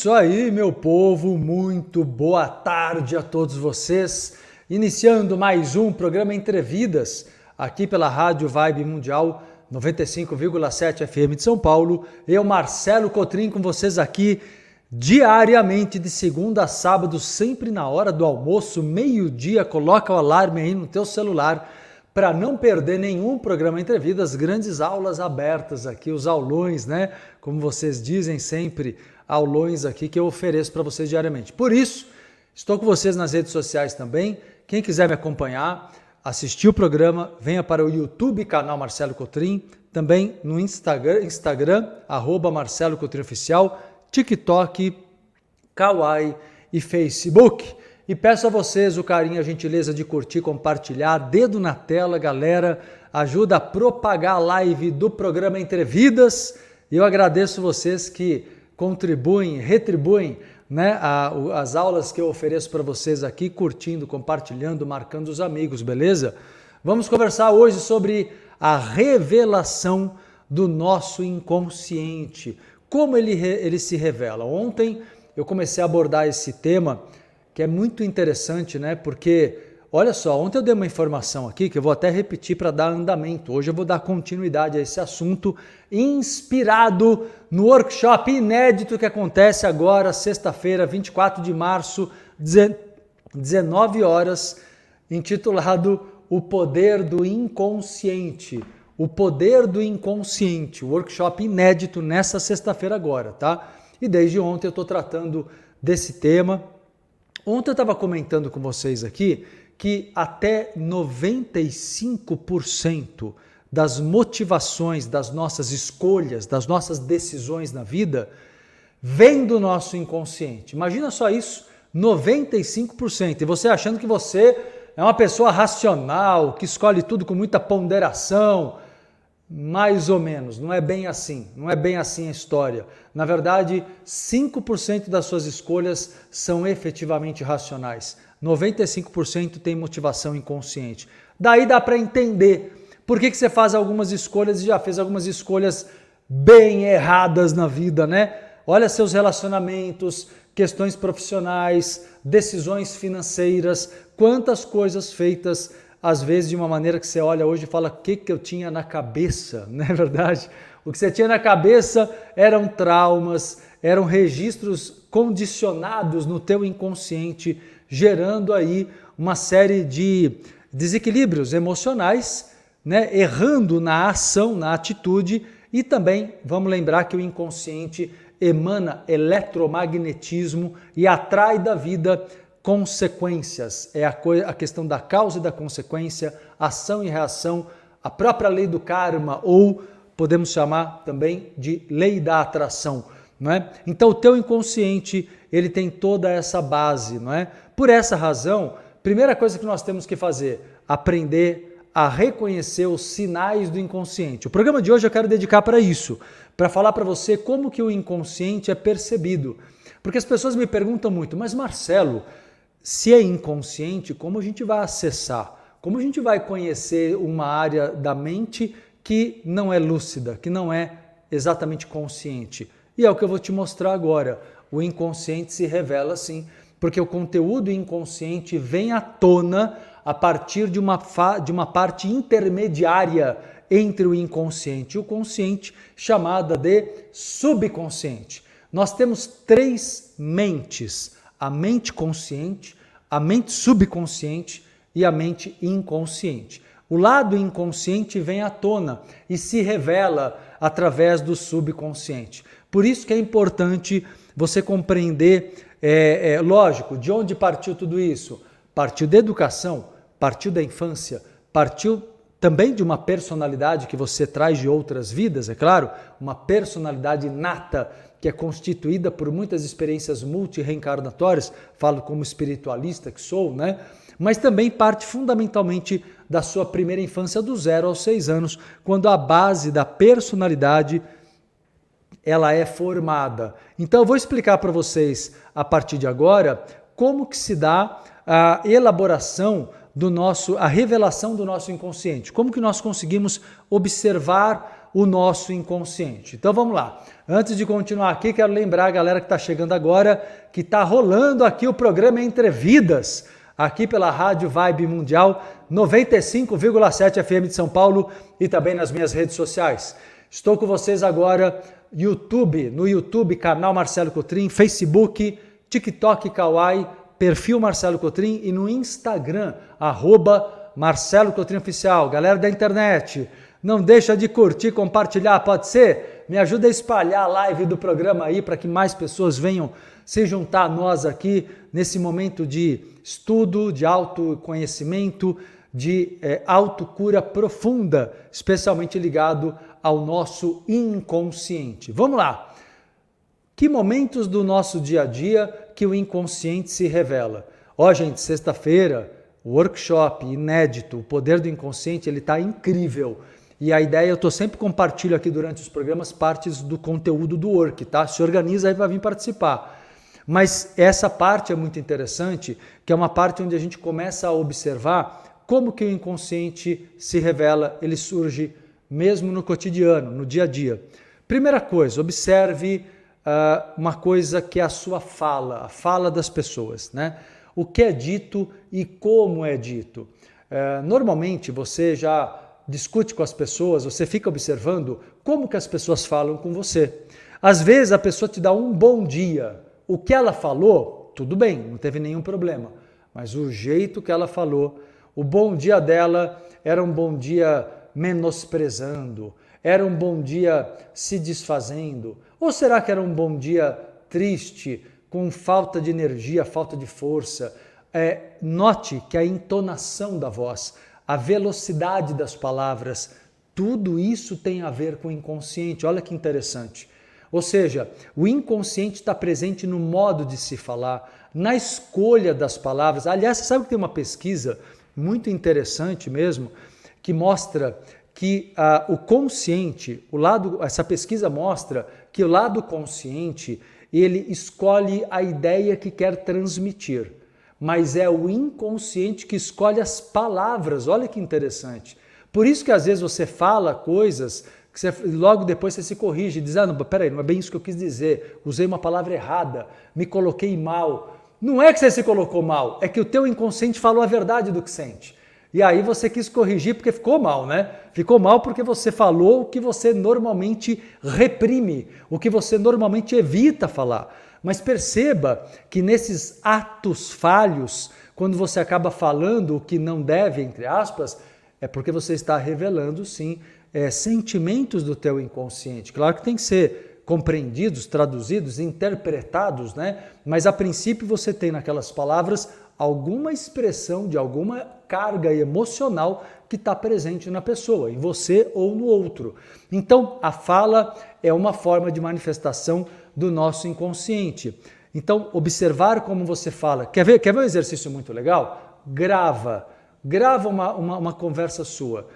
isso aí, meu povo. Muito boa tarde a todos vocês. Iniciando mais um programa Entrevidas aqui pela Rádio Vibe Mundial 95,7 FM de São Paulo. Eu, Marcelo Cotrim, com vocês aqui diariamente de segunda a sábado, sempre na hora do almoço, meio-dia. Coloca o alarme aí no teu celular para não perder nenhum programa Entrevidas, grandes aulas abertas aqui, os aulões, né? Como vocês dizem sempre, aulões aqui que eu ofereço para vocês diariamente. Por isso, estou com vocês nas redes sociais também. Quem quiser me acompanhar, assistir o programa, venha para o YouTube canal Marcelo Cotrim, também no Instagram, Instagram arroba Marcelo Cotrim Oficial, TikTok, Kawaii e Facebook. E peço a vocês o carinho, a gentileza de curtir, compartilhar, dedo na tela, galera. Ajuda a propagar a live do programa Entrevidas. E eu agradeço vocês que contribuem, retribuem né, a, as aulas que eu ofereço para vocês aqui, curtindo, compartilhando, marcando os amigos, beleza? Vamos conversar hoje sobre a revelação do nosso inconsciente. Como ele, ele se revela? Ontem eu comecei a abordar esse tema que é muito interessante, né? Porque, olha só, ontem eu dei uma informação aqui que eu vou até repetir para dar andamento. Hoje eu vou dar continuidade a esse assunto, inspirado no workshop inédito que acontece agora, sexta-feira, 24 de março, 19 horas, intitulado O Poder do Inconsciente. O Poder do Inconsciente, workshop inédito nessa sexta-feira agora, tá? E desde ontem eu estou tratando desse tema Ontem eu estava comentando com vocês aqui que até 95% das motivações, das nossas escolhas, das nossas decisões na vida vem do nosso inconsciente. Imagina só isso, 95%. E você achando que você é uma pessoa racional, que escolhe tudo com muita ponderação, mais ou menos, não é bem assim, não é bem assim a história. Na verdade, 5% das suas escolhas são efetivamente racionais, 95% tem motivação inconsciente. Daí dá para entender por que, que você faz algumas escolhas e já fez algumas escolhas bem erradas na vida, né? Olha seus relacionamentos, questões profissionais, decisões financeiras, quantas coisas feitas às vezes de uma maneira que você olha hoje e fala: o que, que eu tinha na cabeça? Não é verdade? O que você tinha na cabeça eram traumas, eram registros condicionados no teu inconsciente, gerando aí uma série de desequilíbrios emocionais, né? errando na ação, na atitude, e também vamos lembrar que o inconsciente emana eletromagnetismo e atrai da vida consequências. É a, a questão da causa e da consequência, ação e reação, a própria lei do karma, ou podemos chamar também de lei da atração. Não é? Então o teu inconsciente ele tem toda essa base, não é? Por essa razão, primeira coisa que nós temos que fazer, aprender a reconhecer os sinais do inconsciente. O programa de hoje eu quero dedicar para isso, para falar para você como que o inconsciente é percebido. Porque as pessoas me perguntam muito, mas Marcelo, se é inconsciente, como a gente vai acessar? Como a gente vai conhecer uma área da mente que não é lúcida, que não é exatamente consciente? E é o que eu vou te mostrar agora. O inconsciente se revela assim, porque o conteúdo inconsciente vem à tona a partir de uma, de uma parte intermediária entre o inconsciente e o consciente, chamada de subconsciente. Nós temos três mentes a mente consciente, a mente subconsciente e a mente inconsciente. O lado inconsciente vem à tona e se revela através do subconsciente. Por isso que é importante você compreender, é, é, lógico, de onde partiu tudo isso? Partiu da educação, partiu da infância, partiu também de uma personalidade que você traz de outras vidas, é claro, uma personalidade nata que é constituída por muitas experiências multireencarnatórias, falo como espiritualista que sou, né? Mas também parte fundamentalmente da sua primeira infância, do zero aos seis anos, quando a base da personalidade ela é formada. Então eu vou explicar para vocês a partir de agora como que se dá a elaboração do nosso, a revelação do nosso inconsciente. Como que nós conseguimos observar o nosso inconsciente? Então vamos lá. Antes de continuar aqui, quero lembrar a galera que está chegando agora que está rolando aqui o programa Entre Vidas, aqui pela Rádio Vibe Mundial 95,7 FM de São Paulo e também nas minhas redes sociais. Estou com vocês agora YouTube, no YouTube, canal Marcelo Cotrim, Facebook, TikTok Kawaii, perfil Marcelo Cotrim e no Instagram, arroba Marcelo Cotrim Oficial. Galera da internet, não deixa de curtir, compartilhar, pode ser? Me ajuda a espalhar a live do programa aí para que mais pessoas venham se juntar a nós aqui nesse momento de estudo, de autoconhecimento, de é, autocura profunda, especialmente ligado ao nosso inconsciente. Vamos lá. Que momentos do nosso dia a dia que o inconsciente se revela? Ó, oh, gente, sexta-feira, workshop inédito, o poder do inconsciente, ele está incrível. E a ideia, eu estou sempre compartilho aqui durante os programas partes do conteúdo do work, tá? Se organiza aí para vir participar. Mas essa parte é muito interessante, que é uma parte onde a gente começa a observar como que o inconsciente se revela, ele surge mesmo no cotidiano, no dia a dia. Primeira coisa, observe uh, uma coisa que é a sua fala, a fala das pessoas, né? O que é dito e como é dito. Uh, normalmente você já discute com as pessoas, você fica observando como que as pessoas falam com você. Às vezes a pessoa te dá um bom dia. O que ela falou, tudo bem, não teve nenhum problema. Mas o jeito que ela falou, o bom dia dela era um bom dia menosprezando? Era um bom dia se desfazendo? Ou será que era um bom dia triste, com falta de energia, falta de força? É, note que a entonação da voz, a velocidade das palavras, tudo isso tem a ver com o inconsciente. Olha que interessante. Ou seja, o inconsciente está presente no modo de se falar, na escolha das palavras. Aliás, você sabe que tem uma pesquisa muito interessante mesmo, que mostra que ah, o consciente, o lado, essa pesquisa mostra que o lado consciente ele escolhe a ideia que quer transmitir, mas é o inconsciente que escolhe as palavras. Olha que interessante. Por isso que às vezes você fala coisas que você, logo depois você se corrige diz: ah, não, peraí, não é bem isso que eu quis dizer, usei uma palavra errada, me coloquei mal. Não é que você se colocou mal, é que o teu inconsciente falou a verdade do que sente. E aí você quis corrigir porque ficou mal, né? Ficou mal porque você falou o que você normalmente reprime, o que você normalmente evita falar. Mas perceba que nesses atos falhos, quando você acaba falando o que não deve, entre aspas, é porque você está revelando, sim, é, sentimentos do teu inconsciente. Claro que tem que ser compreendidos, traduzidos, interpretados, né? Mas a princípio você tem naquelas palavras alguma expressão de alguma carga emocional que está presente na pessoa, em você ou no outro. Então, a fala é uma forma de manifestação do nosso inconsciente. Então, observar como você fala. Quer ver, quer ver um exercício muito legal? Grava. Grava uma, uma, uma conversa sua.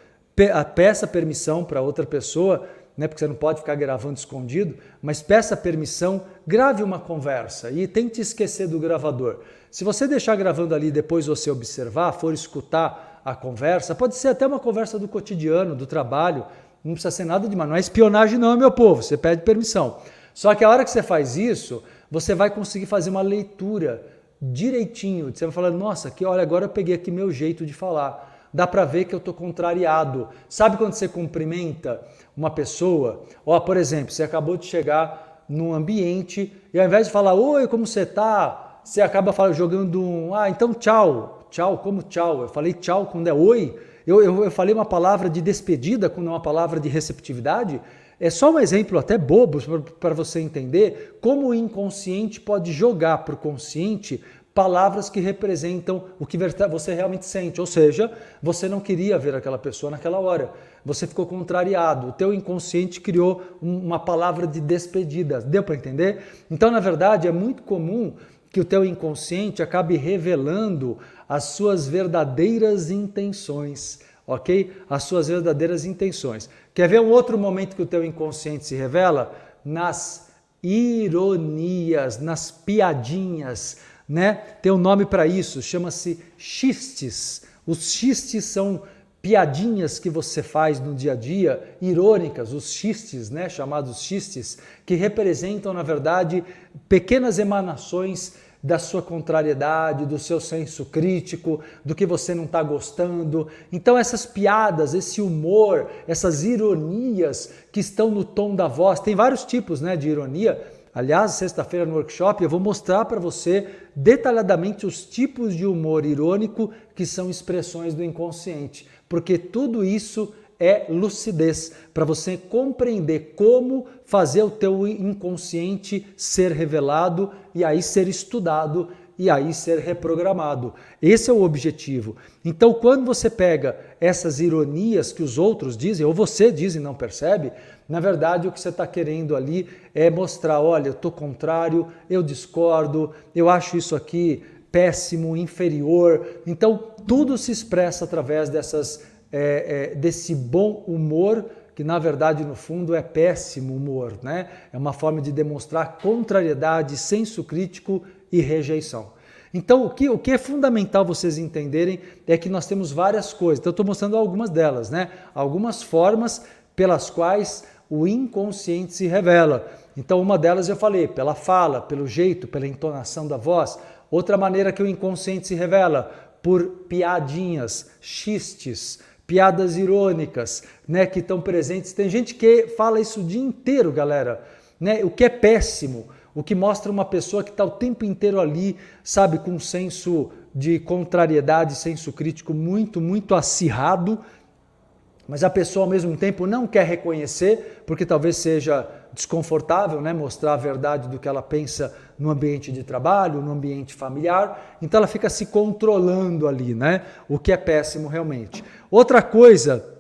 Peça permissão para outra pessoa né, porque você não pode ficar gravando escondido, mas peça permissão, grave uma conversa e tente esquecer do gravador. Se você deixar gravando ali depois você observar, for escutar a conversa, pode ser até uma conversa do cotidiano, do trabalho, não precisa ser nada demais, não é espionagem não, meu povo, você pede permissão. Só que a hora que você faz isso, você vai conseguir fazer uma leitura direitinho, você vai falar, nossa, que olha, agora eu peguei aqui meu jeito de falar dá para ver que eu estou contrariado. Sabe quando você cumprimenta uma pessoa? Ó, por exemplo, você acabou de chegar num ambiente e ao invés de falar oi, como você está, você acaba falando, jogando um ah, então tchau. Tchau, como tchau? Eu falei tchau quando é oi. Eu, eu, eu falei uma palavra de despedida quando é uma palavra de receptividade. É só um exemplo até bobo para você entender como o inconsciente pode jogar para o consciente palavras que representam o que você realmente sente, ou seja, você não queria ver aquela pessoa naquela hora, você ficou contrariado, o teu inconsciente criou uma palavra de despedida, deu para entender? Então, na verdade, é muito comum que o teu inconsciente acabe revelando as suas verdadeiras intenções, ok? As suas verdadeiras intenções. Quer ver um outro momento que o teu inconsciente se revela? Nas ironias, nas piadinhas, né? Tem um nome para isso, chama-se xistes. Os xistes são piadinhas que você faz no dia a dia, irônicas, os xistes, né, chamados xistes, que representam, na verdade, pequenas emanações da sua contrariedade, do seu senso crítico, do que você não está gostando. Então, essas piadas, esse humor, essas ironias que estão no tom da voz, tem vários tipos né, de ironia. Aliás, sexta-feira no workshop eu vou mostrar para você detalhadamente os tipos de humor irônico que são expressões do inconsciente porque tudo isso é lucidez para você compreender como fazer o teu inconsciente ser revelado e aí ser estudado e aí ser reprogramado. Esse é o objetivo. Então, quando você pega essas ironias que os outros dizem, ou você diz e não percebe, na verdade o que você está querendo ali é mostrar: olha, eu estou contrário, eu discordo, eu acho isso aqui péssimo, inferior. Então, tudo se expressa através dessas, é, é, desse bom humor, que na verdade, no fundo, é péssimo humor. Né? É uma forma de demonstrar contrariedade, senso crítico e rejeição. Então, o que, o que é fundamental vocês entenderem é que nós temos várias coisas. Então, eu estou mostrando algumas delas, né? Algumas formas pelas quais o inconsciente se revela. Então, uma delas eu falei, pela fala, pelo jeito, pela entonação da voz. Outra maneira que o inconsciente se revela, por piadinhas, xistes, piadas irônicas, né, que estão presentes. Tem gente que fala isso o dia inteiro, galera, né? O que é péssimo, o que mostra uma pessoa que está o tempo inteiro ali, sabe, com um senso de contrariedade, senso crítico muito, muito acirrado, mas a pessoa ao mesmo tempo não quer reconhecer, porque talvez seja desconfortável, né, mostrar a verdade do que ela pensa no ambiente de trabalho, no ambiente familiar, então ela fica se controlando ali, né, o que é péssimo realmente. Outra coisa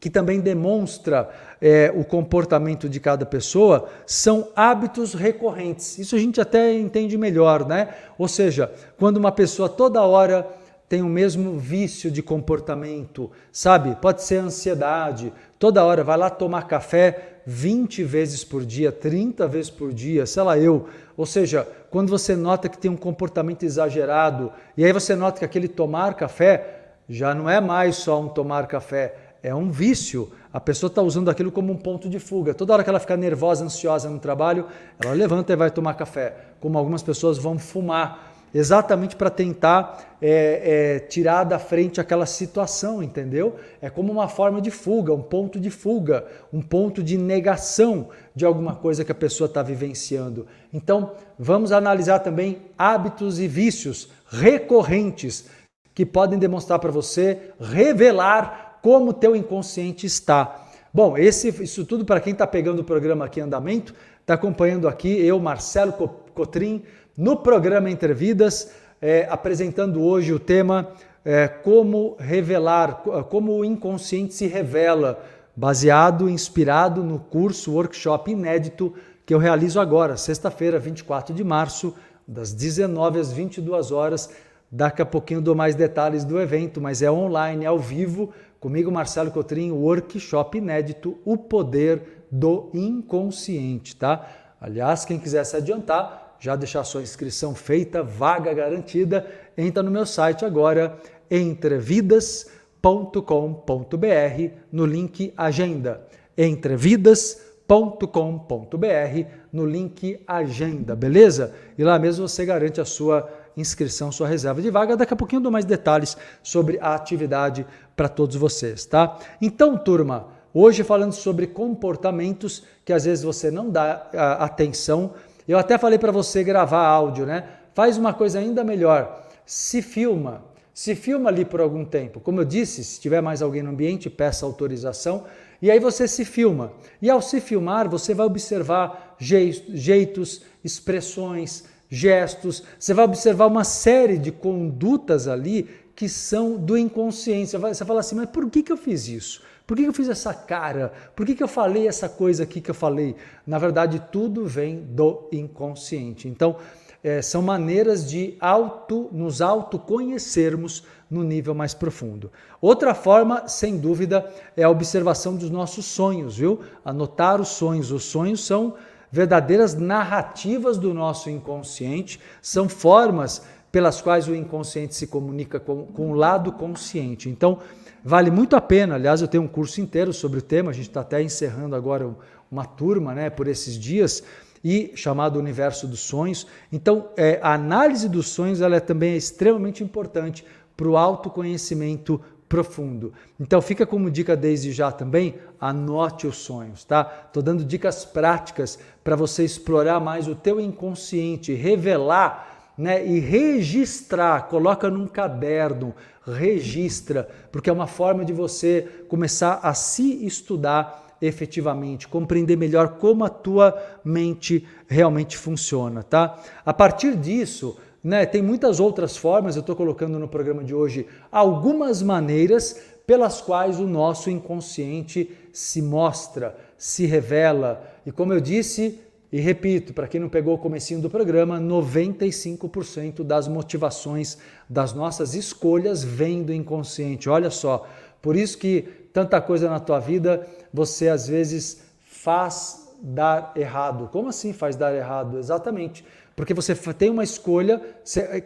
que também demonstra é, o comportamento de cada pessoa são hábitos recorrentes. Isso a gente até entende melhor, né? Ou seja, quando uma pessoa toda hora tem o mesmo vício de comportamento, sabe? Pode ser ansiedade, toda hora vai lá tomar café 20 vezes por dia, 30 vezes por dia, sei lá eu. Ou seja, quando você nota que tem um comportamento exagerado, e aí você nota que aquele tomar café já não é mais só um tomar café, é um vício. A pessoa está usando aquilo como um ponto de fuga. Toda hora que ela fica nervosa, ansiosa no trabalho, ela levanta e vai tomar café. Como algumas pessoas vão fumar exatamente para tentar é, é, tirar da frente aquela situação, entendeu? É como uma forma de fuga, um ponto de fuga, um ponto de negação de alguma coisa que a pessoa está vivenciando. Então, vamos analisar também hábitos e vícios recorrentes que podem demonstrar para você, revelar como o teu inconsciente está. Bom, esse, isso tudo para quem está pegando o programa aqui em andamento, está acompanhando aqui eu, Marcelo Cotrim, no programa Entre Vidas, é, apresentando hoje o tema é, Como revelar, como o inconsciente se revela, baseado, inspirado no curso, workshop inédito que eu realizo agora, sexta-feira, 24 de março, das 19 às 22 horas. Daqui a pouquinho dou mais detalhes do evento, mas é online, ao vivo, comigo, Marcelo Cotrim, workshop inédito, O Poder do Inconsciente, tá? Aliás, quem quiser se adiantar, já deixar sua inscrição feita, vaga garantida, entra no meu site agora, entrevidas.com.br, no link Agenda. entrevidas.com.br, no link Agenda, beleza? E lá mesmo você garante a sua inscrição, sua reserva de vaga. Daqui a pouquinho eu dou mais detalhes sobre a atividade para todos vocês, tá? Então, turma, hoje falando sobre comportamentos que às vezes você não dá a, atenção eu até falei para você gravar áudio, né? Faz uma coisa ainda melhor. Se filma. Se filma ali por algum tempo. Como eu disse, se tiver mais alguém no ambiente, peça autorização. E aí você se filma. E ao se filmar, você vai observar jeitos, expressões, gestos. Você vai observar uma série de condutas ali que são do inconsciente. Você fala assim, mas por que, que eu fiz isso? Por que eu fiz essa cara? Por que eu falei essa coisa aqui que eu falei? Na verdade, tudo vem do inconsciente. Então, é, são maneiras de auto, nos autoconhecermos no nível mais profundo. Outra forma, sem dúvida, é a observação dos nossos sonhos, viu? Anotar os sonhos. Os sonhos são verdadeiras narrativas do nosso inconsciente, são formas pelas quais o inconsciente se comunica com, com o lado consciente. Então, vale muito a pena. Aliás, eu tenho um curso inteiro sobre o tema, a gente está até encerrando agora uma turma né, por esses dias e chamado Universo dos Sonhos. Então, é, a análise dos sonhos ela é também extremamente importante para o autoconhecimento profundo. Então fica como dica desde já também, anote os sonhos, tá? Tô dando dicas práticas para você explorar mais o teu inconsciente, revelar, né, e registrar, coloca num caderno, registra, porque é uma forma de você começar a se estudar efetivamente, compreender melhor como a tua mente realmente funciona, tá? A partir disso, né, tem muitas outras formas, eu estou colocando no programa de hoje algumas maneiras pelas quais o nosso inconsciente se mostra, se revela. E como eu disse, e repito, para quem não pegou o comecinho do programa, 95% das motivações das nossas escolhas vêm do inconsciente. Olha só, por isso que tanta coisa na tua vida você às vezes faz dar errado. Como assim faz dar errado? Exatamente. Porque você tem uma escolha,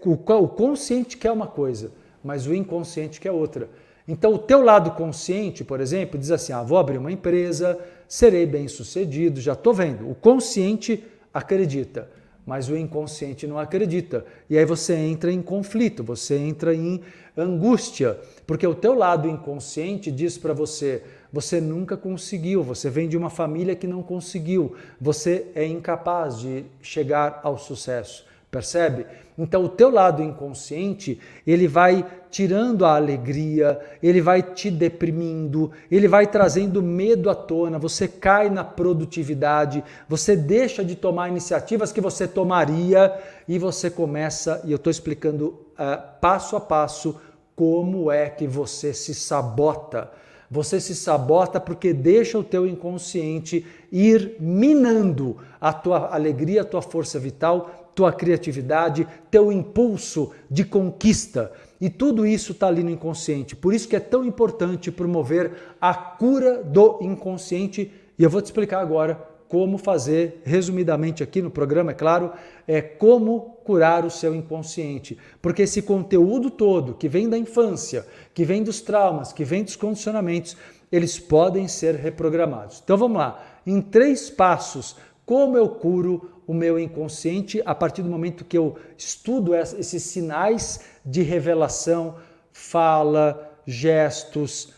o consciente quer uma coisa, mas o inconsciente quer outra. Então, o teu lado consciente, por exemplo, diz assim: ah, vou abrir uma empresa, serei bem sucedido, já estou vendo. O consciente acredita mas o inconsciente não acredita. E aí você entra em conflito, você entra em angústia, porque o teu lado inconsciente diz para você: você nunca conseguiu, você vem de uma família que não conseguiu, você é incapaz de chegar ao sucesso. Percebe? Então o teu lado inconsciente, ele vai tirando a alegria, ele vai te deprimindo, ele vai trazendo medo à tona, você cai na produtividade, você deixa de tomar iniciativas que você tomaria e você começa, e eu estou explicando uh, passo a passo como é que você se sabota. Você se sabota porque deixa o teu inconsciente ir minando a tua alegria, a tua força vital, tua criatividade, teu impulso de conquista. E tudo isso está ali no inconsciente. Por isso que é tão importante promover a cura do inconsciente. E eu vou te explicar agora como fazer, resumidamente aqui no programa, é claro, é como curar o seu inconsciente. Porque esse conteúdo todo que vem da infância, que vem dos traumas, que vem dos condicionamentos, eles podem ser reprogramados. Então vamos lá. Em três passos, como eu curo o meu inconsciente a partir do momento que eu estudo esses sinais de revelação, fala, gestos,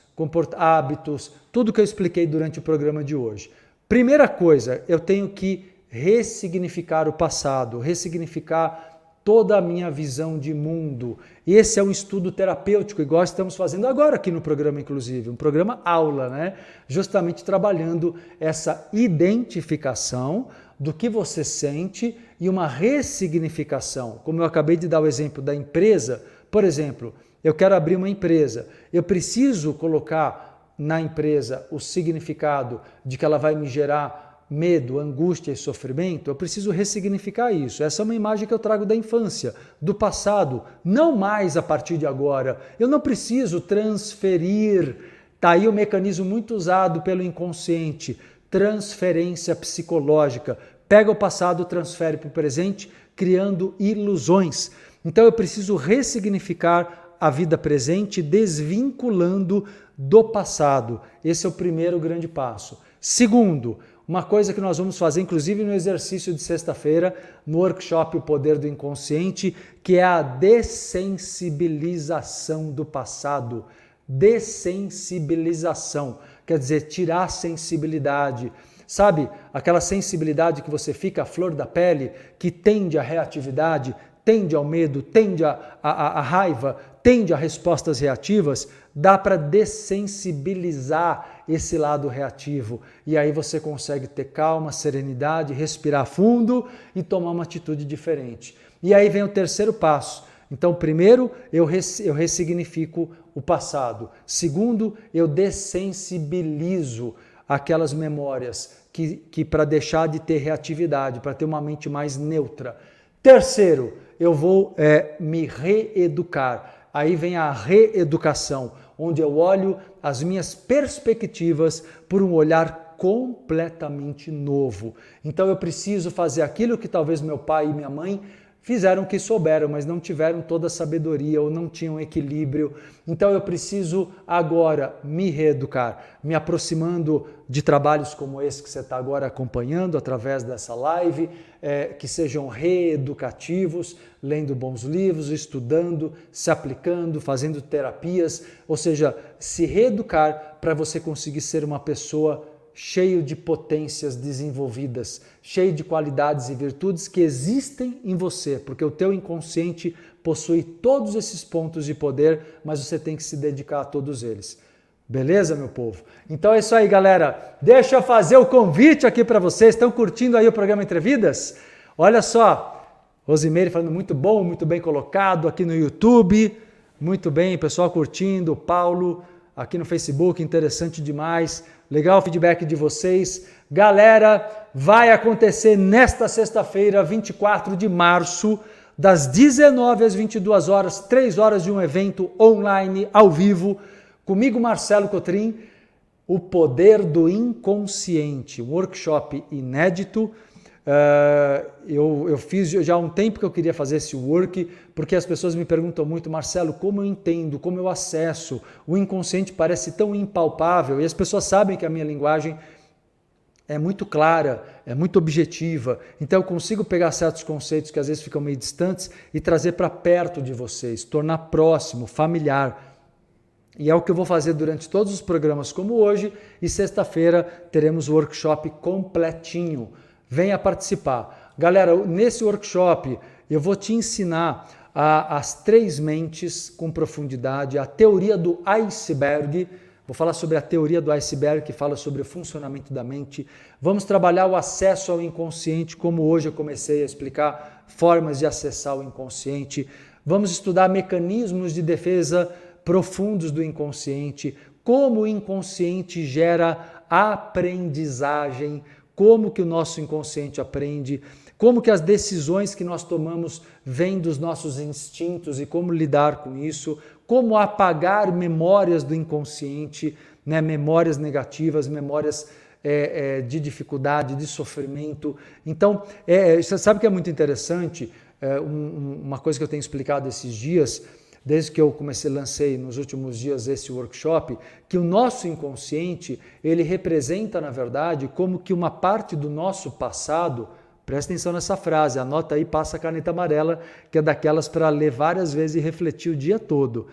hábitos, tudo que eu expliquei durante o programa de hoje. Primeira coisa, eu tenho que ressignificar o passado, ressignificar toda a minha visão de mundo. Esse é um estudo terapêutico, igual estamos fazendo agora aqui no programa, inclusive, um programa aula, né? Justamente trabalhando essa identificação do que você sente e uma ressignificação. Como eu acabei de dar o exemplo da empresa, por exemplo, eu quero abrir uma empresa, eu preciso colocar na empresa o significado de que ela vai me gerar medo, angústia e sofrimento, eu preciso ressignificar isso. Essa é uma imagem que eu trago da infância, do passado, não mais a partir de agora. Eu não preciso transferir. Está aí o mecanismo muito usado pelo inconsciente transferência psicológica. Pega o passado, transfere para o presente, criando ilusões. Então eu preciso ressignificar a vida presente, desvinculando do passado. Esse é o primeiro grande passo. Segundo, uma coisa que nós vamos fazer, inclusive no exercício de sexta-feira, no workshop O Poder do Inconsciente, que é a dessensibilização do passado. Dessensibilização quer dizer tirar a sensibilidade. Sabe, aquela sensibilidade que você fica à flor da pele, que tende à reatividade, tende ao medo, tende à, à, raiva, tende a respostas reativas, dá para dessensibilizar esse lado reativo. E aí você consegue ter calma, serenidade, respirar fundo e tomar uma atitude diferente. E aí vem o terceiro passo então, primeiro, eu, res, eu ressignifico o passado. Segundo, eu dessensibilizo aquelas memórias que, que para deixar de ter reatividade, para ter uma mente mais neutra. Terceiro, eu vou é, me reeducar. Aí vem a reeducação, onde eu olho as minhas perspectivas por um olhar completamente novo. Então eu preciso fazer aquilo que talvez meu pai e minha mãe fizeram o que souberam, mas não tiveram toda a sabedoria ou não tinham equilíbrio. Então eu preciso agora me reeducar, me aproximando de trabalhos como esse que você está agora acompanhando através dessa live, é, que sejam reeducativos, lendo bons livros, estudando, se aplicando, fazendo terapias, ou seja, se reeducar para você conseguir ser uma pessoa cheio de potências desenvolvidas, cheio de qualidades e virtudes que existem em você, porque o teu inconsciente possui todos esses pontos de poder, mas você tem que se dedicar a todos eles. Beleza, meu povo? Então é isso aí, galera. Deixa eu fazer o convite aqui para vocês. Estão curtindo aí o programa Entrevidas? Olha só, Rosimeire falando muito bom, muito bem colocado aqui no YouTube. Muito bem, pessoal curtindo. Paulo aqui no Facebook, interessante demais. Legal o feedback de vocês. Galera, vai acontecer nesta sexta-feira, 24 de março, das 19 às 22 horas, 3 horas de um evento online, ao vivo, comigo, Marcelo Cotrim, O Poder do Inconsciente, um workshop inédito Uh, eu, eu fiz já há um tempo que eu queria fazer esse work, porque as pessoas me perguntam muito, Marcelo, como eu entendo, como eu acesso? O inconsciente parece tão impalpável e as pessoas sabem que a minha linguagem é muito clara, é muito objetiva. Então eu consigo pegar certos conceitos que às vezes ficam meio distantes e trazer para perto de vocês, tornar próximo, familiar. E é o que eu vou fazer durante todos os programas, como hoje, e sexta-feira teremos o workshop completinho venha participar. Galera, nesse workshop eu vou te ensinar a, as três mentes com profundidade, a teoria do iceberg. Vou falar sobre a teoria do iceberg, que fala sobre o funcionamento da mente. Vamos trabalhar o acesso ao inconsciente, como hoje eu comecei a explicar formas de acessar o inconsciente. Vamos estudar mecanismos de defesa profundos do inconsciente, como o inconsciente gera aprendizagem, como que o nosso inconsciente aprende, como que as decisões que nós tomamos vêm dos nossos instintos e como lidar com isso, como apagar memórias do inconsciente, né, memórias negativas, memórias é, é, de dificuldade, de sofrimento. Então, é, você sabe que é muito interessante, é, um, uma coisa que eu tenho explicado esses dias, desde que eu comecei, lancei nos últimos dias esse workshop, que o nosso inconsciente, ele representa, na verdade, como que uma parte do nosso passado, presta atenção nessa frase, anota aí, passa a caneta amarela, que é daquelas para ler várias vezes e refletir o dia todo.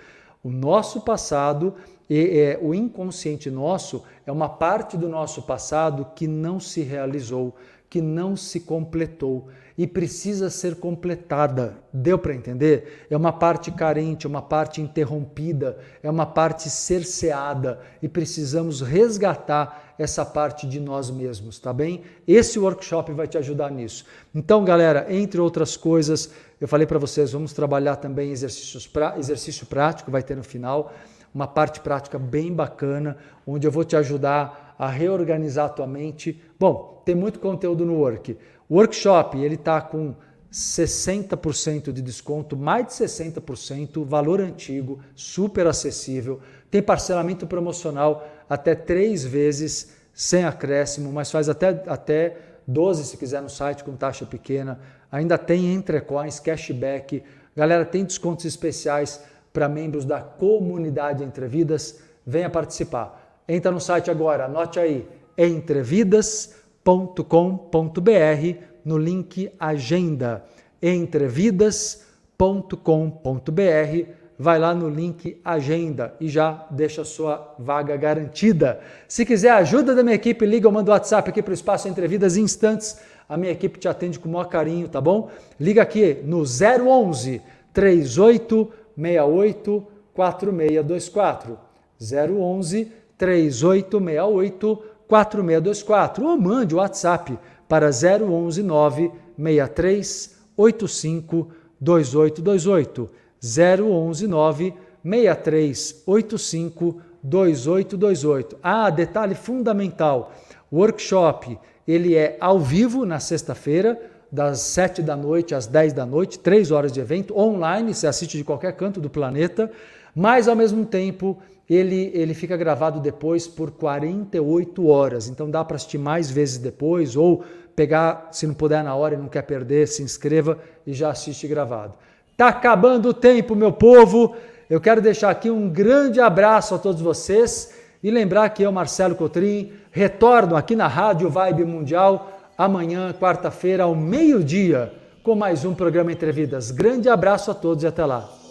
O nosso passado, e, é, o inconsciente nosso, é uma parte do nosso passado que não se realizou, que não se completou e precisa ser completada. Deu para entender? É uma parte carente, é uma parte interrompida, é uma parte cerceada e precisamos resgatar essa parte de nós mesmos, tá bem? Esse workshop vai te ajudar nisso. Então, galera, entre outras coisas, eu falei para vocês, vamos trabalhar também exercícios pra, exercício prático, vai ter no final, uma parte prática bem bacana, onde eu vou te ajudar a reorganizar a tua mente. Bom, tem muito conteúdo no Work. O workshop ele está com 60% de desconto, mais de 60%, valor antigo, super acessível. Tem parcelamento promocional até três vezes sem acréscimo, mas faz até, até 12 se quiser no site com taxa pequena. Ainda tem entrecoins, cashback. Galera, tem descontos especiais para membros da comunidade Entrevidas. Venha participar. Entra no site agora, anote aí, entrevidas.com entrevidas.com.br no link Agenda. entrevidas.com.br vai lá no link Agenda e já deixa a sua vaga garantida. Se quiser ajuda da minha equipe, liga ou manda o WhatsApp aqui para o Espaço Entrevidas Instantes. A minha equipe te atende com o maior carinho, tá bom? Liga aqui no 011 3868 4624. 011 3868 4624 ou mande o WhatsApp para 011 963 85 2828 011 963 85 2828. Ah, detalhe fundamental, o workshop ele é ao vivo na sexta-feira, das 7 da noite às 10 da noite, 3 horas de evento, online, você assiste de qualquer canto do planeta, mas ao mesmo tempo ele, ele fica gravado depois por 48 horas, então dá para assistir mais vezes depois, ou pegar, se não puder na hora e não quer perder, se inscreva e já assiste gravado. Tá acabando o tempo, meu povo! Eu quero deixar aqui um grande abraço a todos vocês e lembrar que eu, Marcelo Cotrim, retorno aqui na Rádio Vibe Mundial amanhã, quarta-feira, ao meio-dia, com mais um programa Entre Vidas. Grande abraço a todos e até lá.